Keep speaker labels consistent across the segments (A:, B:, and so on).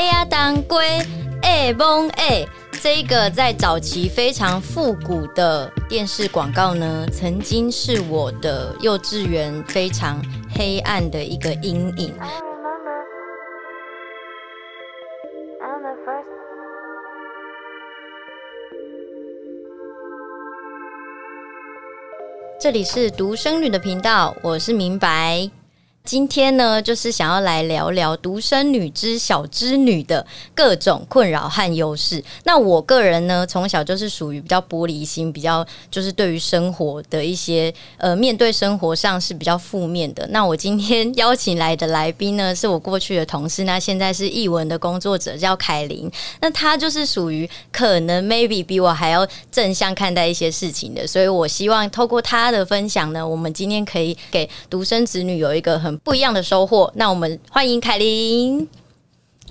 A: 哎呀，当归哎嘣哎，这个在早期非常复古的电视广告呢，曾经是我的幼稚园非常黑暗的一个阴影。这里是独生女的频道，我是明白。今天呢，就是想要来聊聊独生女之小资女的各种困扰和优势。那我个人呢，从小就是属于比较玻璃心，比较就是对于生活的一些呃，面对生活上是比较负面的。那我今天邀请来的来宾呢，是我过去的同事，那现在是译文的工作者，叫凯琳。那她就是属于可能 maybe 比我还要正向看待一些事情的，所以我希望透过她的分享呢，我们今天可以给独生子女有一个很不一样的收获。那我们欢迎凯琳。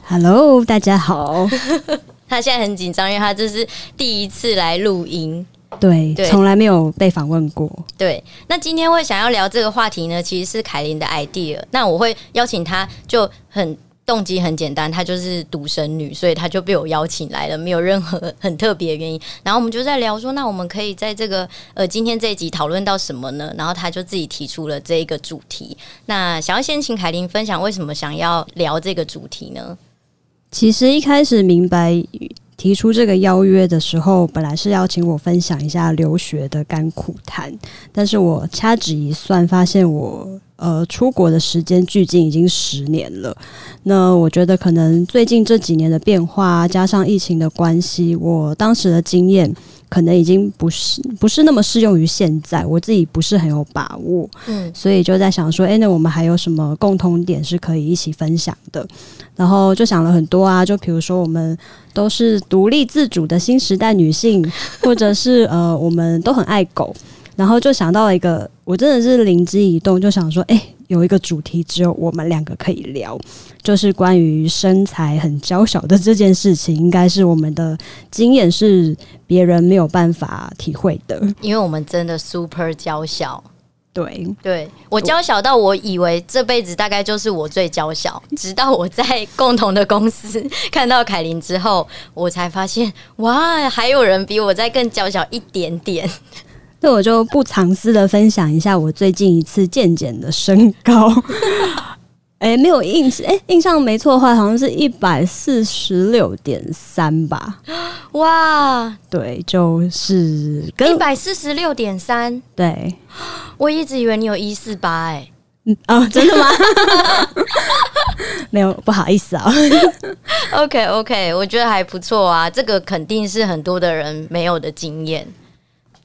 B: Hello，大家好。
A: 他现在很紧张，因为他这是第一次来录音，
B: 对，从来没有被访问过。
A: 对，那今天会想要聊这个话题呢，其实是凯琳的 idea。那我会邀请他，就很。动机很简单，她就是独生女，所以她就被我邀请来了，没有任何很特别的原因。然后我们就在聊说，那我们可以在这个呃今天这一集讨论到什么呢？然后她就自己提出了这一个主题。那想要先请凯琳分享为什么想要聊这个主题呢？
B: 其实一开始明白提出这个邀约的时候，本来是邀请我分享一下留学的甘苦谈，但是我掐指一算，发现我。呃，出国的时间距今已经十年了。那我觉得可能最近这几年的变化，加上疫情的关系，我当时的经验可能已经不是不是那么适用于现在。我自己不是很有把握，嗯，所以就在想说，诶，那我们还有什么共同点是可以一起分享的？然后就想了很多啊，就比如说我们都是独立自主的新时代女性，或者是呃，我们都很爱狗。然后就想到了一个，我真的是灵机一动，就想说，哎，有一个主题只有我们两个可以聊，就是关于身材很娇小的这件事情，应该是我们的经验是别人没有办法体会的，
A: 因为我们真的 super 娇小。
B: 对，
A: 对我娇小到我以为这辈子大概就是我最娇小，直到我在共同的公司看到凯琳之后，我才发现，哇，还有人比我再更娇小一点点。
B: 那我就不藏私的分享一下我最近一次健检的身高，哎、欸，没有印象，哎、欸，印象没错的话，好像是一百四十六点三吧？哇，对，就是
A: 一百四十六点三，
B: 对，
A: 我一直以为你有一四八，哎，
B: 嗯啊，真的吗？没有，不好意思啊。
A: OK OK，我觉得还不错啊，这个肯定是很多的人没有的经验。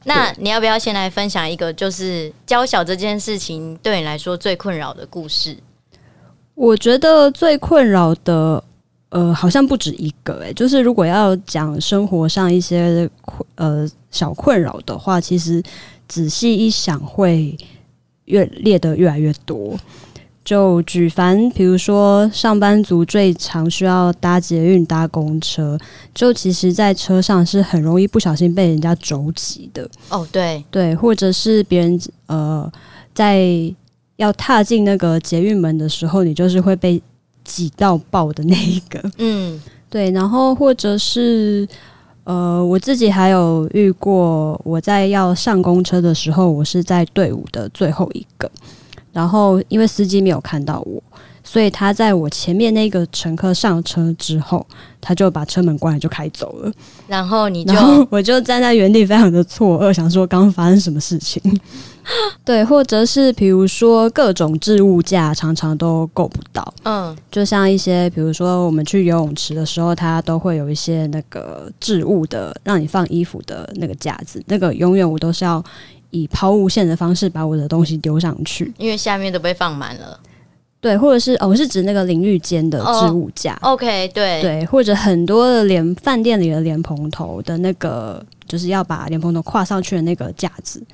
A: 那你要不要先来分享一个，就是娇小这件事情对你来说最困扰的故事？
B: 我觉得最困扰的，呃，好像不止一个、欸。诶，就是如果要讲生活上一些困呃小困扰的话，其实仔细一想，会越列得越来越多。就举凡，比如说上班族最常需要搭捷运、搭公车，就其实，在车上是很容易不小心被人家肘击的。
A: 哦，对
B: 对，或者是别人呃，在要踏进那个捷运门的时候，你就是会被挤到爆的那一个。嗯，对。然后或者是呃，我自己还有遇过，我在要上公车的时候，我是在队伍的最后一个。然后，因为司机没有看到我，所以他在我前面那个乘客上车之后，他就把车门关了，就开走了。
A: 然后你就，
B: 我就站在原地，非常的错愕，想说刚刚发生什么事情？对，或者是比如说各种置物架常常都够不到，嗯，就像一些比如说我们去游泳池的时候，它都会有一些那个置物的，让你放衣服的那个架子，那个永远我都是要。以抛物线的方式把我的东西丢上去，
A: 因为下面都被放满了。
B: 对，或者是哦，我是指那个淋浴间的置物架。
A: Oh, OK，对
B: 对，或者很多的连饭店里的莲蓬头的那个，就是要把莲蓬头跨上去的那个架子，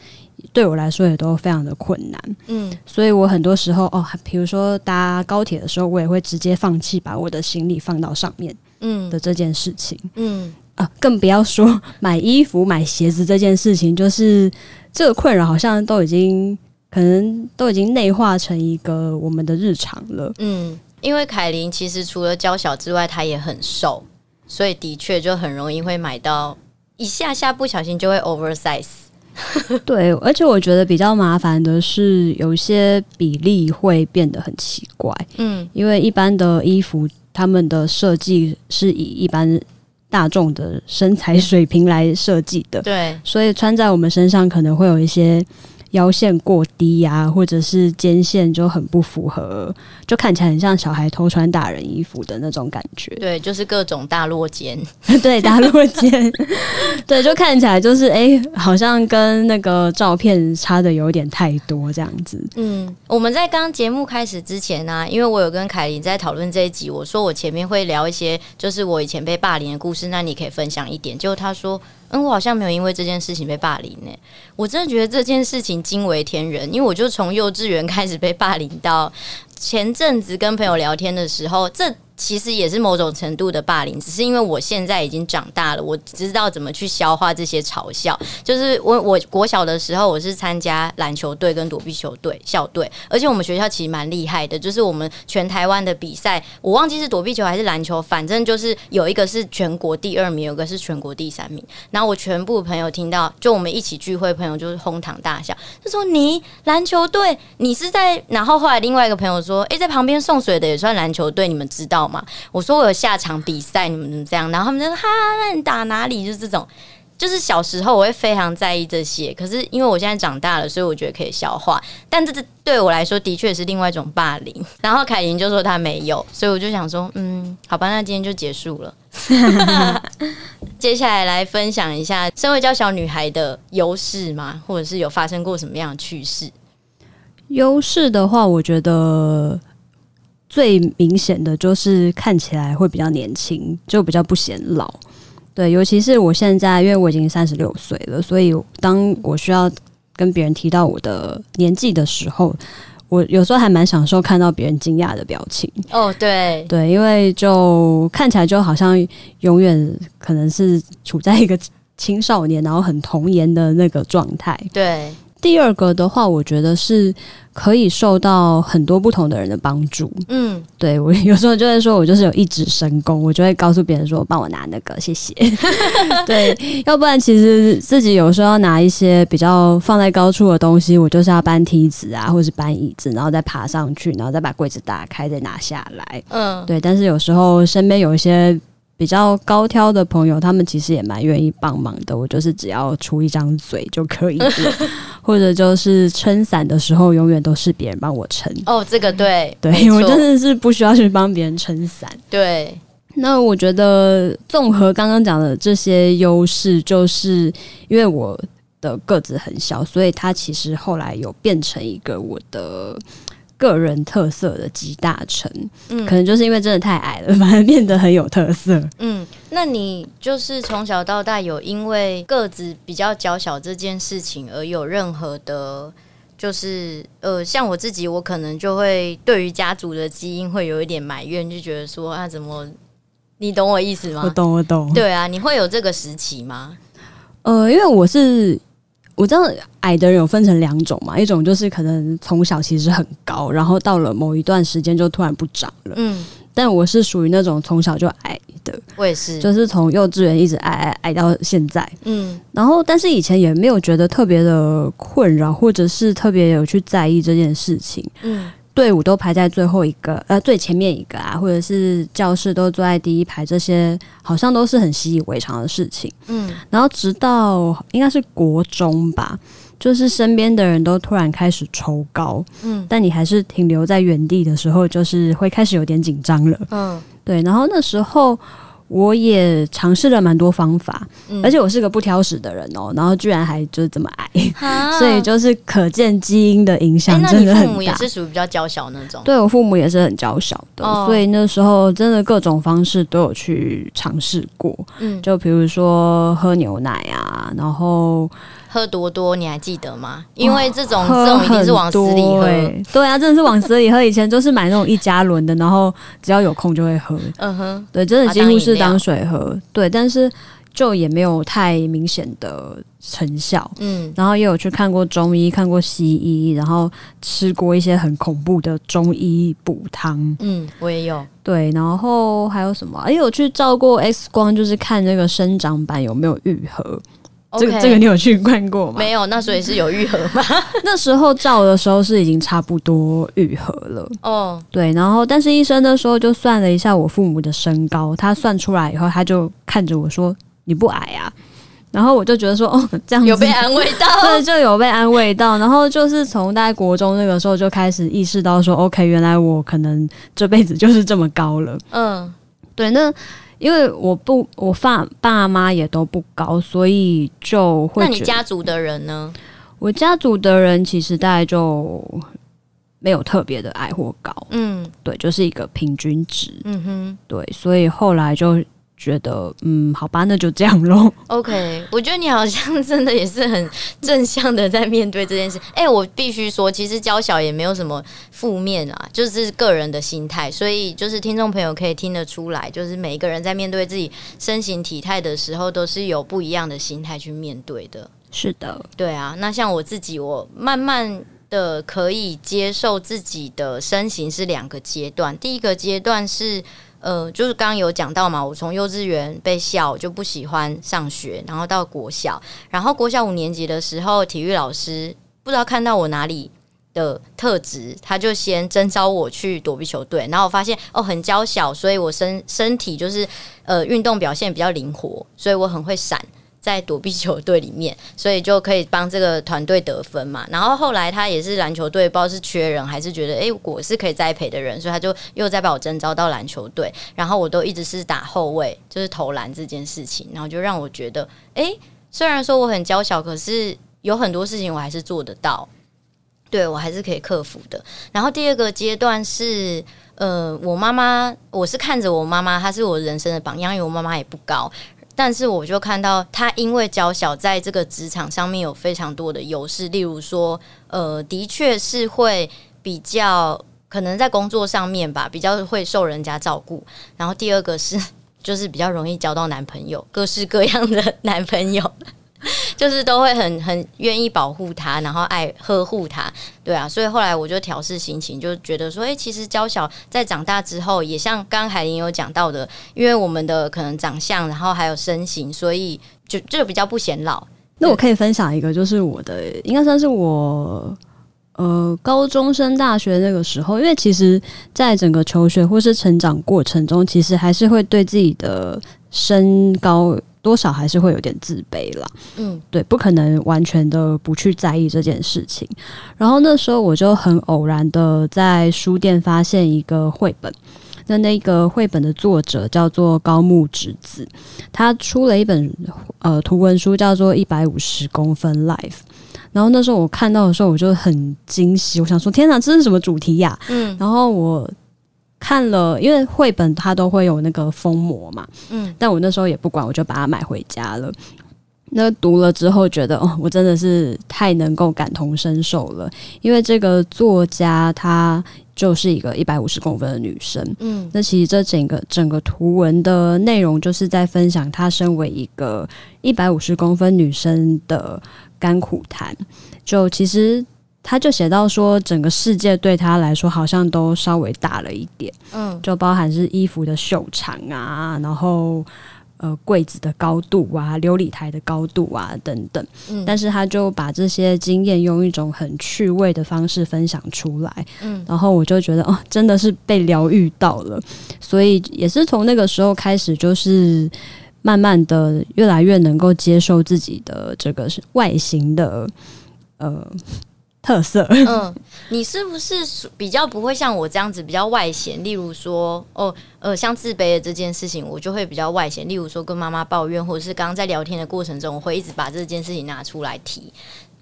B: 对我来说也都非常的困难。嗯，所以我很多时候哦，比如说搭高铁的时候，我也会直接放弃把我的行李放到上面。嗯的这件事情。嗯啊，更不要说 买衣服、买鞋子这件事情，就是。这个困扰好像都已经可能都已经内化成一个我们的日常了。嗯，
A: 因为凯琳其实除了娇小之外，她也很瘦，所以的确就很容易会买到一下下不小心就会 oversize。
B: 对，而且我觉得比较麻烦的是，有些比例会变得很奇怪。嗯，因为一般的衣服，他们的设计是以一般大众的身材水平来设计的。
A: 对，
B: 所以穿在我们身上可能会有一些。腰线过低呀、啊，或者是肩线就很不符合，就看起来很像小孩偷穿大人衣服的那种感觉。
A: 对，就是各种大落肩，
B: 对，大落肩，对，就看起来就是哎、欸，好像跟那个照片差的有点太多这样子。
A: 嗯，我们在刚节目开始之前呢、啊，因为我有跟凯琳在讨论这一集，我说我前面会聊一些就是我以前被霸凌的故事，那你可以分享一点。结果他说。嗯，我好像没有因为这件事情被霸凌呢。我真的觉得这件事情惊为天人，因为我就从幼稚园开始被霸凌到前阵子跟朋友聊天的时候，这。其实也是某种程度的霸凌，只是因为我现在已经长大了，我知道怎么去消化这些嘲笑。就是我我国小的时候，我是参加篮球队跟躲避球队校队，而且我们学校其实蛮厉害的，就是我们全台湾的比赛，我忘记是躲避球还是篮球，反正就是有一个是全国第二名，有一个是全国第三名。然后我全部朋友听到，就我们一起聚会，朋友就是哄堂大笑，就说你篮球队，你是在……然后后来另外一个朋友说，诶，在旁边送水的也算篮球队，你们知道吗？我说我有下场比赛，你们怎么这样？然后他们就说：“哈，那你打哪里？”就是这种，就是小时候我会非常在意这些。可是因为我现在长大了，所以我觉得可以消化。但这这对我来说的确是另外一种霸凌。然后凯琳就说她没有，所以我就想说，嗯，好吧，那今天就结束了。接下来来分享一下身为娇小女孩的优势吗？或者是有发生过什么样的趣事？
B: 优势的话，我觉得。最明显的就是看起来会比较年轻，就比较不显老。对，尤其是我现在，因为我已经三十六岁了，所以当我需要跟别人提到我的年纪的时候，我有时候还蛮享受看到别人惊讶的表情。
A: 哦，对，
B: 对，因为就看起来就好像永远可能是处在一个青少年，然后很童颜的那个状态。
A: 对。
B: 第二个的话，我觉得是可以受到很多不同的人的帮助。嗯，对，我有时候就会说，我就是有一指神功，我就会告诉别人说，帮我拿那个，谢谢。对，要不然其实自己有时候要拿一些比较放在高处的东西，我就是要搬梯子啊，或者是搬椅子，然后再爬上去，然后再把柜子打开，再拿下来。嗯，对。但是有时候身边有一些。比较高挑的朋友，他们其实也蛮愿意帮忙的。我就是只要出一张嘴就可以了，或者就是撑伞的时候，永远都是别人帮我撑。
A: 哦，这
B: 个对，对，我真的是不需要去帮别人撑伞。
A: 对，
B: 那我觉得综合刚刚讲的这些优势，就是因为我的个子很小，所以它其实后来有变成一个我的。个人特色的集大成，嗯，可能就是因为真的太矮了，反而变得很有特色。
A: 嗯，那你就是从小到大有因为个子比较娇小这件事情而有任何的，就是呃，像我自己，我可能就会对于家族的基因会有一点埋怨，就觉得说啊，怎么？你懂我意思吗？
B: 我懂，我懂。
A: 对啊，你会有这个时期吗？
B: 呃，因为我是。我知道矮的人有分成两种嘛，一种就是可能从小其实很高，然后到了某一段时间就突然不长了。嗯，但我是属于那种从小就矮的，
A: 我也是，
B: 就是从幼稚园一直矮矮矮到现在。嗯，然后但是以前也没有觉得特别的困扰，或者是特别有去在意这件事情。嗯。队伍都排在最后一个，呃，最前面一个啊，或者是教室都坐在第一排，这些好像都是很习以为常的事情。嗯，然后直到应该是国中吧，就是身边的人都突然开始抽高，嗯，但你还是停留在原地的时候，就是会开始有点紧张了。嗯，对，然后那时候。我也尝试了蛮多方法，嗯，而且我是个不挑食的人哦，然后居然还就是这么矮，啊，所以就是可见基因的影响真的很大。欸，那你父母也是
A: 属于比较娇小那种？
B: 对，我父母也是很娇小的，哦，所以那时候真的各种方式都有去尝试过，嗯，就比如说喝牛奶啊，然后。
A: 喝多多，你还记得吗？因为这种这种一定是往死里喝，欸，
B: 对啊，真的是往死里喝。以前就是买那种一加仑的，然后只要有空就会喝。嗯哼，对，真的几乎是当水喝。对，但是就也没有太明显的成效。
A: 嗯，
B: 然后也有去看过中医，看过西医，然后吃过一些很恐怖的中医补汤。
A: 嗯，我也有。
B: 对，然后还有什么？哎有去照过 X 光，就是看那个生长板有没有愈合。这
A: 个
B: 这个你有去看过吗？
A: 没有，那所以是有愈合吗？
B: 那时候照的时候是已经差不多愈合了。哦，对，然后但是医生那时候就算了一下我父母的身高，他算出来以后，他就看着我说：“你不矮啊。”然后我就觉得说：“哦，这样子
A: 有被安慰到，
B: 对，就有被安慰到。”然后就是从大概国中那个时候就开始意识到说：“OK，原来我可能这辈子就是这么高了。”嗯，对，那。因为我不，我爸爸妈也都不高，所以就会。
A: 那你家族的人呢？
B: 我家族的人其实大概就没有特别的矮或高，嗯，对，就是一个平均值，嗯哼，对，所以后来就。觉得嗯，好吧，那就这样喽。
A: OK，我觉得你好像真的也是很正向的在面对这件事。哎、欸，我必须说，其实娇小也没有什么负面啊，就是个人的心态。所以，就是听众朋友可以听得出来，就是每一个人在面对自己身形体态的时候，都是有不一样的心态去面对的。
B: 是的，
A: 对啊。那像我自己，我慢慢的可以接受自己的身形是两个阶段。第一个阶段是。呃，就是刚刚有讲到嘛，我从幼稚园被笑，就不喜欢上学，然后到国小，然后国小五年级的时候，体育老师不知道看到我哪里的特质，他就先征召我去躲避球队，然后我发现哦，很娇小，所以我身身体就是呃运动表现比较灵活，所以我很会闪。在躲避球队里面，所以就可以帮这个团队得分嘛。然后后来他也是篮球队，不知道是缺人还是觉得诶，我是可以栽培的人，所以他就又再把我征召到篮球队。然后我都一直是打后卫，就是投篮这件事情，然后就让我觉得，诶，虽然说我很娇小，可是有很多事情我还是做得到，对，我还是可以克服的。然后第二个阶段是，呃，我妈妈，我是看着我妈妈，她是我人生的榜样，因为我妈妈也不高。但是我就看到他因为娇小，在这个职场上面有非常多的优势，例如说，呃，的确是会比较可能在工作上面吧，比较会受人家照顾。然后第二个是，就是比较容易交到男朋友，各式各样的 男朋友。就是都会很很愿意保护他，然后爱呵护他，对啊，所以后来我就调试心情，就觉得说，哎、其实娇小在长大之后，也像刚刚海玲有讲到的，因为我们的可能长相，然后还有身形，所以就就比较不显老。
B: 那我可以分享一个，就是我的应该算是我呃高中升大学那个时候，因为其实在整个求学或是成长过程中，其实还是会对自己的身高。多少还是会有点自卑啦，嗯，对，不可能完全的不去在意这件事情。然后那时候我就很偶然的在书店发现一个绘本，那那个绘本的作者叫做高木直子，他出了一本呃图文书，叫做《一百五十公分 Life》。然后那时候我看到的时候，我就很惊喜，我想说：天哪，这是什么主题呀？嗯，然后我。看了，因为绘本它都会有那个封膜嘛，嗯，但我那时候也不管，我就把它买回家了。那读了之后，觉得哦，我真的是太能够感同身受了，因为这个作家她就是一个一百五十公分的女生，嗯，那其实这整个整个图文的内容就是在分享她身为一个一百五十公分女生的甘苦谈，就其实。他就写到说，整个世界对他来说好像都稍微大了一点，嗯，就包含是衣服的袖长啊，然后呃柜子的高度啊，琉璃台的高度啊等等，嗯，但是他就把这些经验用一种很趣味的方式分享出来，嗯，然后我就觉得哦，真的是被疗愈到了，所以也是从那个时候开始，就是慢慢的越来越能够接受自己的这个是外形的，呃。特色，
A: 嗯，你是不是比较不会像我这样子比较外显？例如说，哦，呃，像自卑的这件事情，我就会比较外显。例如说，跟妈妈抱怨，或者是刚刚在聊天的过程中，我会一直把这件事情拿出来提。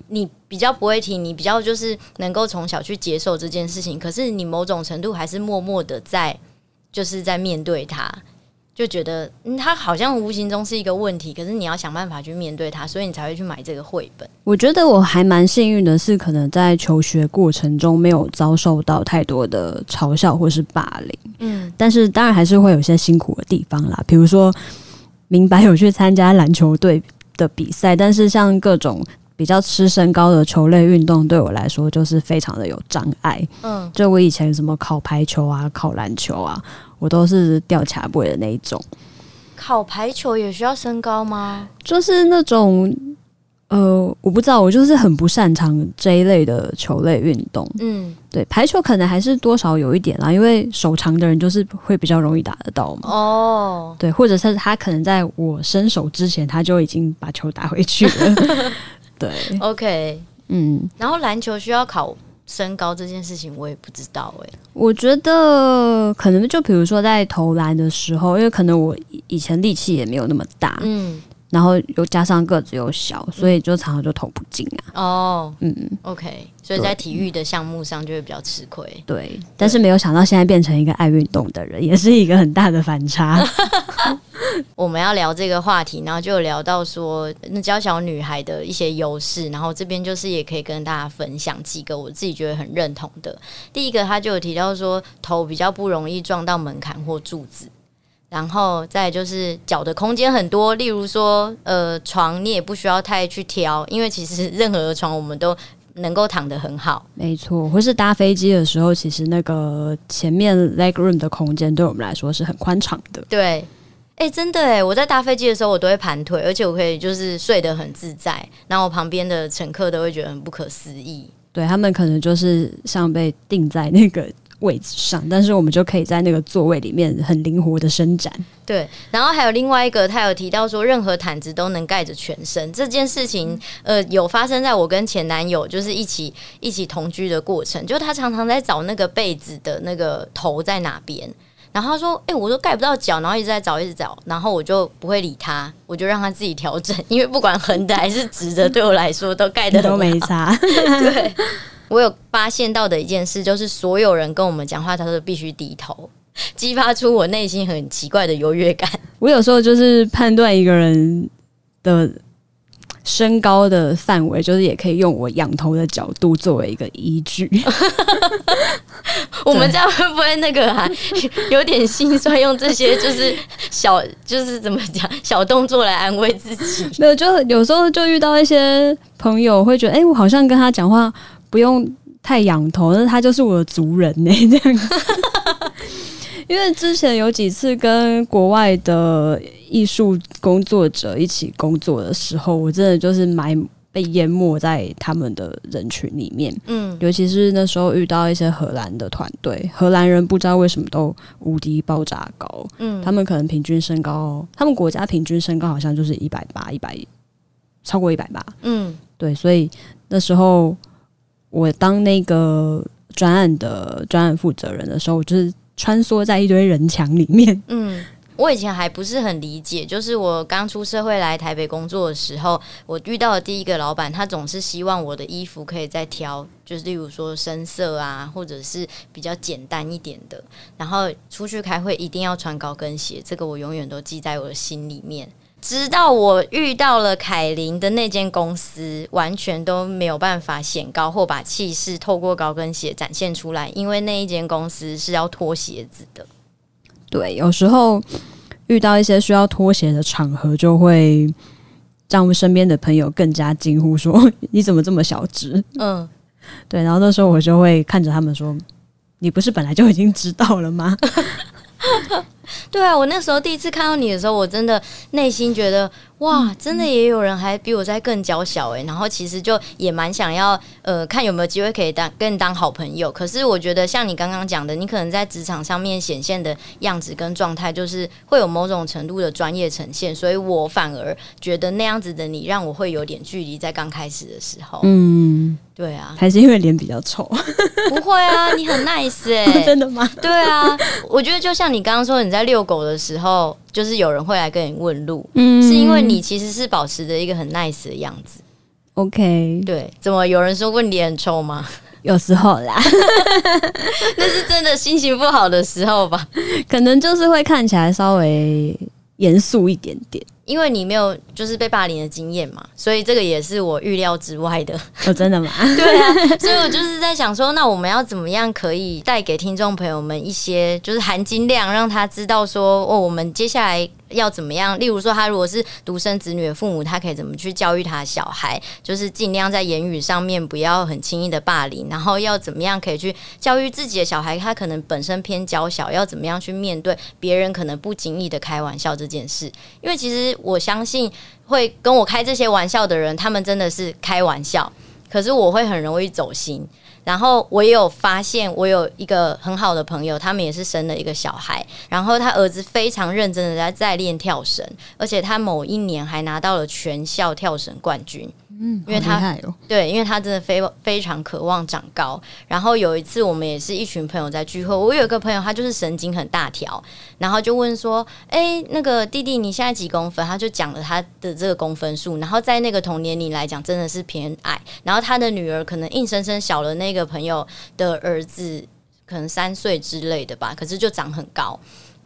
A: 你比较不会提，你比较就是能够从小去接受这件事情，可是你某种程度还是默默的在，就是在面对它。就觉得嗯，他好像无形中是一个问题，可是你要想办法去面对它，所以你才会去买这个绘本。
B: 我觉得我还蛮幸运的是，可能在求学过程中没有遭受到太多的嘲笑或是霸凌。嗯，但是当然还是会有些辛苦的地方啦，比如说明白有去参加篮球队的比赛，但是像各种比较吃身高的球类运动，对我来说就是非常的有障碍。嗯，就我以前什么考排球啊、考篮球啊，我都是吊卡位的那一种。
A: 考排球也需要身高吗？
B: 就是那种。呃，我不知道，我就是很不擅长这一类的球类运动。嗯，对，排球可能还是多少有一点啦，因为手长的人就是会比较容易打得到嘛。哦，对，或者是他可能在我伸手之前，他就已经把球打回去了。对，
A: OK，嗯，然后篮球需要考身高这件事情，我也不知道哎、欸。
B: 我觉得可能就比如说在投篮的时候，因为可能我以前力气也没有那么大，嗯。然后又加上个子又小，所以就常常就投不进啊。哦，嗯
A: ，OK，所以在体育的项目上就会比较吃亏。
B: 对，对，但是没有想到现在变成一个爱运动的人，也是一个很大的反差。
A: 我们要聊这个话题，然后就聊到说那娇小女孩的一些优势，然后这边就是也可以跟大家分享几个我自己觉得很认同的。第一个，他就有提到说头比较不容易撞到门槛或柱子。然后再就是脚的空间很多，例如说，呃，床你也不需要太去挑，因为其实任何的床我们都能够躺得很好。
B: 没错，或是搭飞机的时候，其实那个前面 leg room 的空间对我们来说是很宽敞的。
A: 对，哎，真的哎，我在搭飞机的时候我都会盘腿，而且我可以就是睡得很自在，然后我旁边的乘客都会觉得很不可思议。
B: 对，他们可能就是像被定在那个。位置上，但是我们就可以在那个座位里面很灵活的伸展。
A: 对，然后还有另外一个，他有提到说，任何毯子都能盖着全身这件事情，呃，有发生在我跟前男友就是一起一起同居的过程，就他常常在找那个被子的那个头在哪边，然后他说：“哎、欸，我都盖不到脚，然后一直在找，一直找，然后我就不会理他，我就让他自己调整，因为不管横的还是直的，对我来说都盖的 都没差。”对。我有发现到的一件事，就是所有人跟我们讲话，他都必须低头，激发出我内心很奇怪的优越感。
B: 我有时候就是判断一个人的身高的范围，就是也可以用我仰头的角度作为一个依据。
A: 我们这样会不会那个啊？有点心酸，用这些就是小，就是怎么讲小动作来安慰自己？
B: 没有，就有时候就遇到一些朋友会觉得，哎、欸，我好像跟他讲话。不用太仰头，那他就是我的族人呢，这样子。因为之前有几次跟国外的艺术工作者一起工作的时候，我真的就是埋被淹没在他们的人群里面。嗯，尤其是那时候遇到一些荷兰的团队，荷兰人不知道为什么都无敌爆炸高。嗯，他们可能平均身高，他们国家平均身高好像就是一百八，一百超过一百八。嗯，对，所以那时候。我当那个专案的专案负责人的时候，我就是穿梭在一堆人墙里面。
A: 嗯，我以前还不是很理解，就是我刚出社会来台北工作的时候，我遇到的第一个老板，他总是希望我的衣服可以再挑，就是例如说深色啊，或者是比较简单一点的。然后出去开会一定要穿高跟鞋，这个我永远都记在我的心里面。直到我遇到了凯琳的那间公司，完全都没有办法显高或把气势透过高跟鞋展现出来，因为那一间公司是要脱鞋子的。
B: 对，有时候遇到一些需要脱鞋的场合，就会让我们身边的朋友更加惊呼说：“ 你怎么这么小只？”嗯，对。然后那时候我就会看着他们说：“你不是本来就已经知道了吗？”
A: 对啊，我那时候第一次看到你的时候，我真的内心觉得哇，真的也有人还比我在更娇小哎。然后其实就也蛮想要呃，看有没有机会可以当跟你当好朋友。可是我觉得像你刚刚讲的，你可能在职场上面显现的样子跟状态，就是会有某种程度的专业呈现，所以我反而觉得那样子的你让我会有点距离，在刚开始的时候，嗯。对啊，
B: 还是因为脸比较丑？
A: 不会啊，你很 nice 哎、欸，
B: 真的吗？
A: 对啊，我觉得就像你刚刚说，你在遛狗的时候，就是有人会来跟你问路，嗯，是因为你其实是保持着一个很 nice 的样子。
B: OK，
A: 对，怎么有人说问脸很臭吗？
B: 有时候啦，
A: 那是真的心情不好的时候吧？
B: 可能就是会看起来稍微严肃一点点。
A: 因为你没有就是被霸凌的经验嘛，所以这个也是我预料之外的。
B: 哦，真的吗？
A: 对啊，所以我就是在想说，那我们要怎么样可以带给听众朋友们一些就是含金量，让他知道说哦，我们接下来。要怎么样？例如说，他如果是独生子女的父母，他可以怎么去教育他的小孩？就是尽量在言语上面不要很轻易的霸凌，然后要怎么样可以去教育自己的小孩？他可能本身偏娇小，要怎么样去面对别人可能不经意的开玩笑这件事？因为其实我相信，会跟我开这些玩笑的人，他们真的是开玩笑，可是我会很容易走心。然后我也有发现，我有一个很好的朋友，他们也是生了一个小孩，然后他儿子非常认真的在在练跳绳，而且他某一年还拿到了全校跳绳冠军。嗯，因为他、哦、对，因为他真的非非常渴望长高。然后有一次，我们也是一群朋友在聚会，我有一个朋友，他就是神经很大条，然后就问说：“哎，那个弟弟，你现在几公分？”他就讲了他的这个公分数，然后在那个同年龄来讲，真的是偏矮。然后他的女儿可能硬生生小了那个朋友的儿子，可能三岁之类的吧，可是就长很高。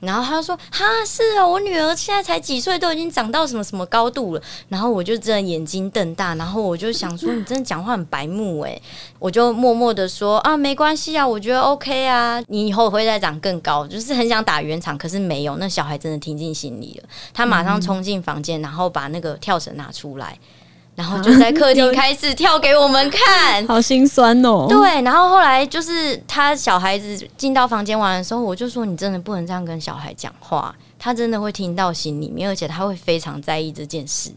A: 然后他说：“哈，是啊，我女儿现在才几岁，都已经长到什么什么高度了。”然后我就真的眼睛瞪大，然后我就想说：“你真的讲话很白目诶。”我就默默的说：“啊，没关系啊，我觉得 OK 啊，你以后会再长更高。”就是很想打圆场，可是没有。那小孩真的听进心里了，他马上冲进房间，然后把那个跳绳拿出来。然后就在客厅 开始跳给我们看，
B: 好心酸哦。
A: 对，然后后来就是他小孩子进到房间玩的时候，我就说：“你真的不能这样跟小孩讲话，他真的会听到心里面，而且他会非常在意这件事。”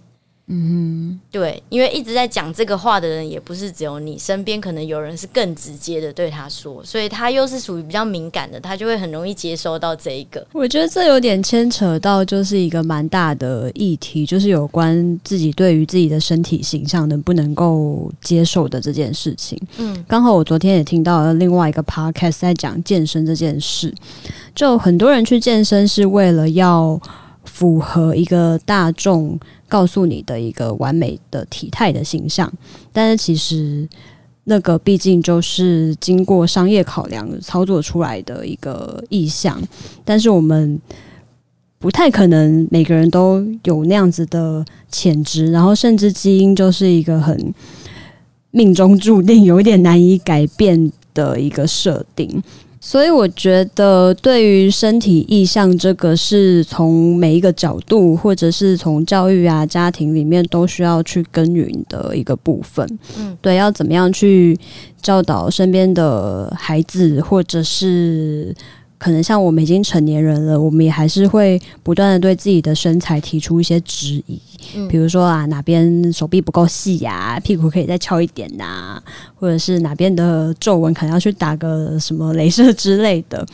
A: 嗯，对，因为一直在讲这个话的人也不是只有你，身边可能有人是更直接的对他说，所以他又是属于比较敏感的，他就会很容易接收到这一个。
B: 我觉得这有点牵扯到就是一个蛮大的议题，就是有关自己对于自己的身体形象能不能够接受的这件事情。嗯，刚好我昨天也听到了另外一个 podcast 在讲健身这件事，就很多人去健身是为了要符合一个大众。告诉你的一个完美的体态的形象，但是其实那个毕竟就是经过商业考量操作出来的一个意向，但是我们不太可能每个人都有那样子的潜质，然后甚至基因就是一个很命中注定、有一点难以改变的一个设定。所以我觉得，对于身体意向这个，是从每一个角度，或者是从教育啊、家庭里面，都需要去耕耘的一个部分。嗯，对，要怎么样去教导身边的孩子，或者是。可能像我们已经成年人了，我们也还是会不断的对自己的身材提出一些质疑，嗯、比如说啊，哪边手臂不够细呀，屁股可以再翘一点呐、啊，或者是哪边的皱纹可能要去打个什么镭射之类的。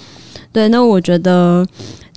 B: 对，那我觉得。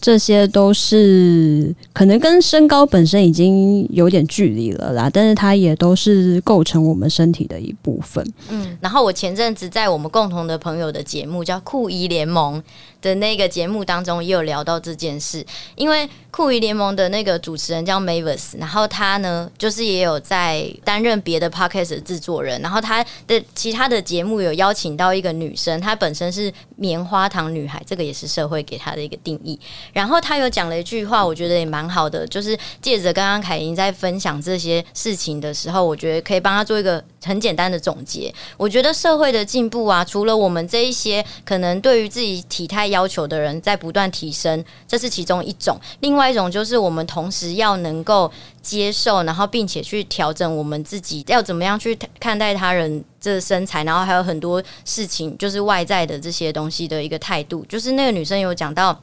B: 这些都是可能跟身高本身已经有点距离了啦，但是它也都是构成我们身体的一部分。
A: 嗯，然后我前阵子在我们共同的朋友的节目叫酷姨联盟的那个节目当中，也有聊到这件事。因为酷鱼联盟的那个主持人叫 Mavis，然后他呢就是也有在担任别的 podcast 的制作人，然后他的其他的节目有邀请到一个女生，她本身是棉花糖女孩，这个也是社会给她的一个定义。然后他有讲了一句话，我觉得也蛮好的，就是借着刚刚凯琳在分享这些事情的时候，我觉得可以帮他做一个很简单的总结。我觉得社会的进步啊，除了我们这一些可能对于自己体态要求的人在不断提升，这是其中一种；另外一种就是我们同时要能够接受，然后并且去调整我们自己要怎么样去看待他人这身材，然后还有很多事情，就是外在的这些东西的一个态度。就是那个女生有讲到。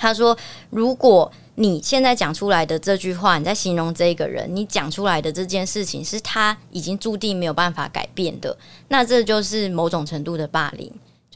A: 她说：“如果你现在讲出来的这句话，你在形容这个人，你讲出来的这件事情是他已经注定没有办法改变的，那这就是某种程度的霸凌，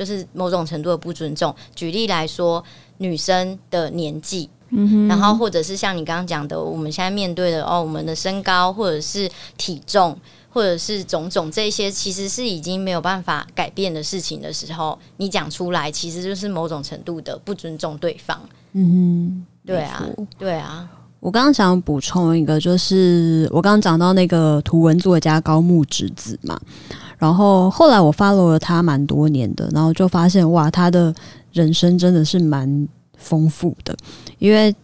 A: 就是某种程度的不尊重。举例来说，女生的年纪，嗯哼，然后或者是像你刚刚讲的，我们现在面对的哦，我们的身高或者是体重。”或者是种种这些，其实是已经没有办法改变的事情的时候，你讲出来，其实就是某种程度的不尊重对方。嗯，对啊，对啊。
B: 我刚刚想补充一个，就是我刚刚讲到那个图文作家高木直子嘛，然后后来我 follow 了他蛮多年的，然后就发现哇，他的人生真的是蛮丰富的，因为。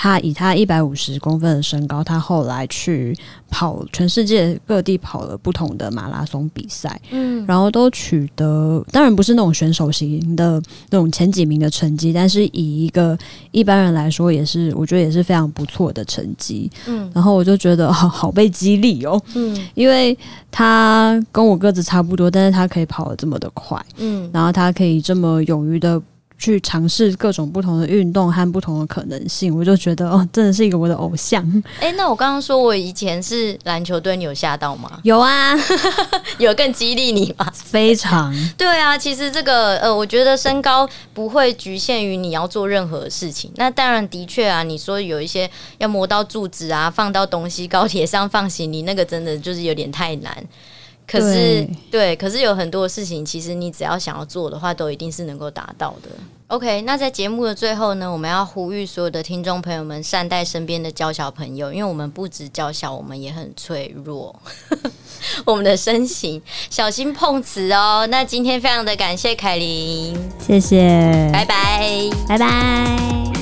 B: 他以他一百五十公分的身高，他后来去跑全世界各地跑了不同的马拉松比赛，嗯，然后都取得当然不是那种选手型的那种前几名的成绩，但是以一个一般人来说，也是我觉得也是非常不错的成绩，嗯，然后我就觉得好好被激励哦，嗯，因为他跟我个子差不多，但是他可以跑得这么的快，嗯，然后他可以这么勇于的。去尝试各种不同的运动和不同的可能性，我就觉得哦，真的是一个我的偶像。
A: 哎、欸，那我刚刚说我以前是篮球队，你有吓到吗？
B: 有啊，
A: 有更激励你吗？
B: 非常。
A: 对啊，其实这个呃，我觉得身高不会局限于你要做任何事情。那当然，的确啊，你说有一些要磨到柱子啊，放到东西，高铁上放行李，那个真的就是有点太难。可是，对，对，可是有很多事情，其实你只要想要做的话，都一定是能够达到的。OK，那在节目的最后呢，我们要呼吁所有的听众朋友们，善待身边的娇小朋友，因为我们不止娇小，我们也很脆弱，我们的身形，小心碰瓷哦。那今天非常的感谢凯琳，
B: 谢谢，
A: 拜拜，
B: 拜拜。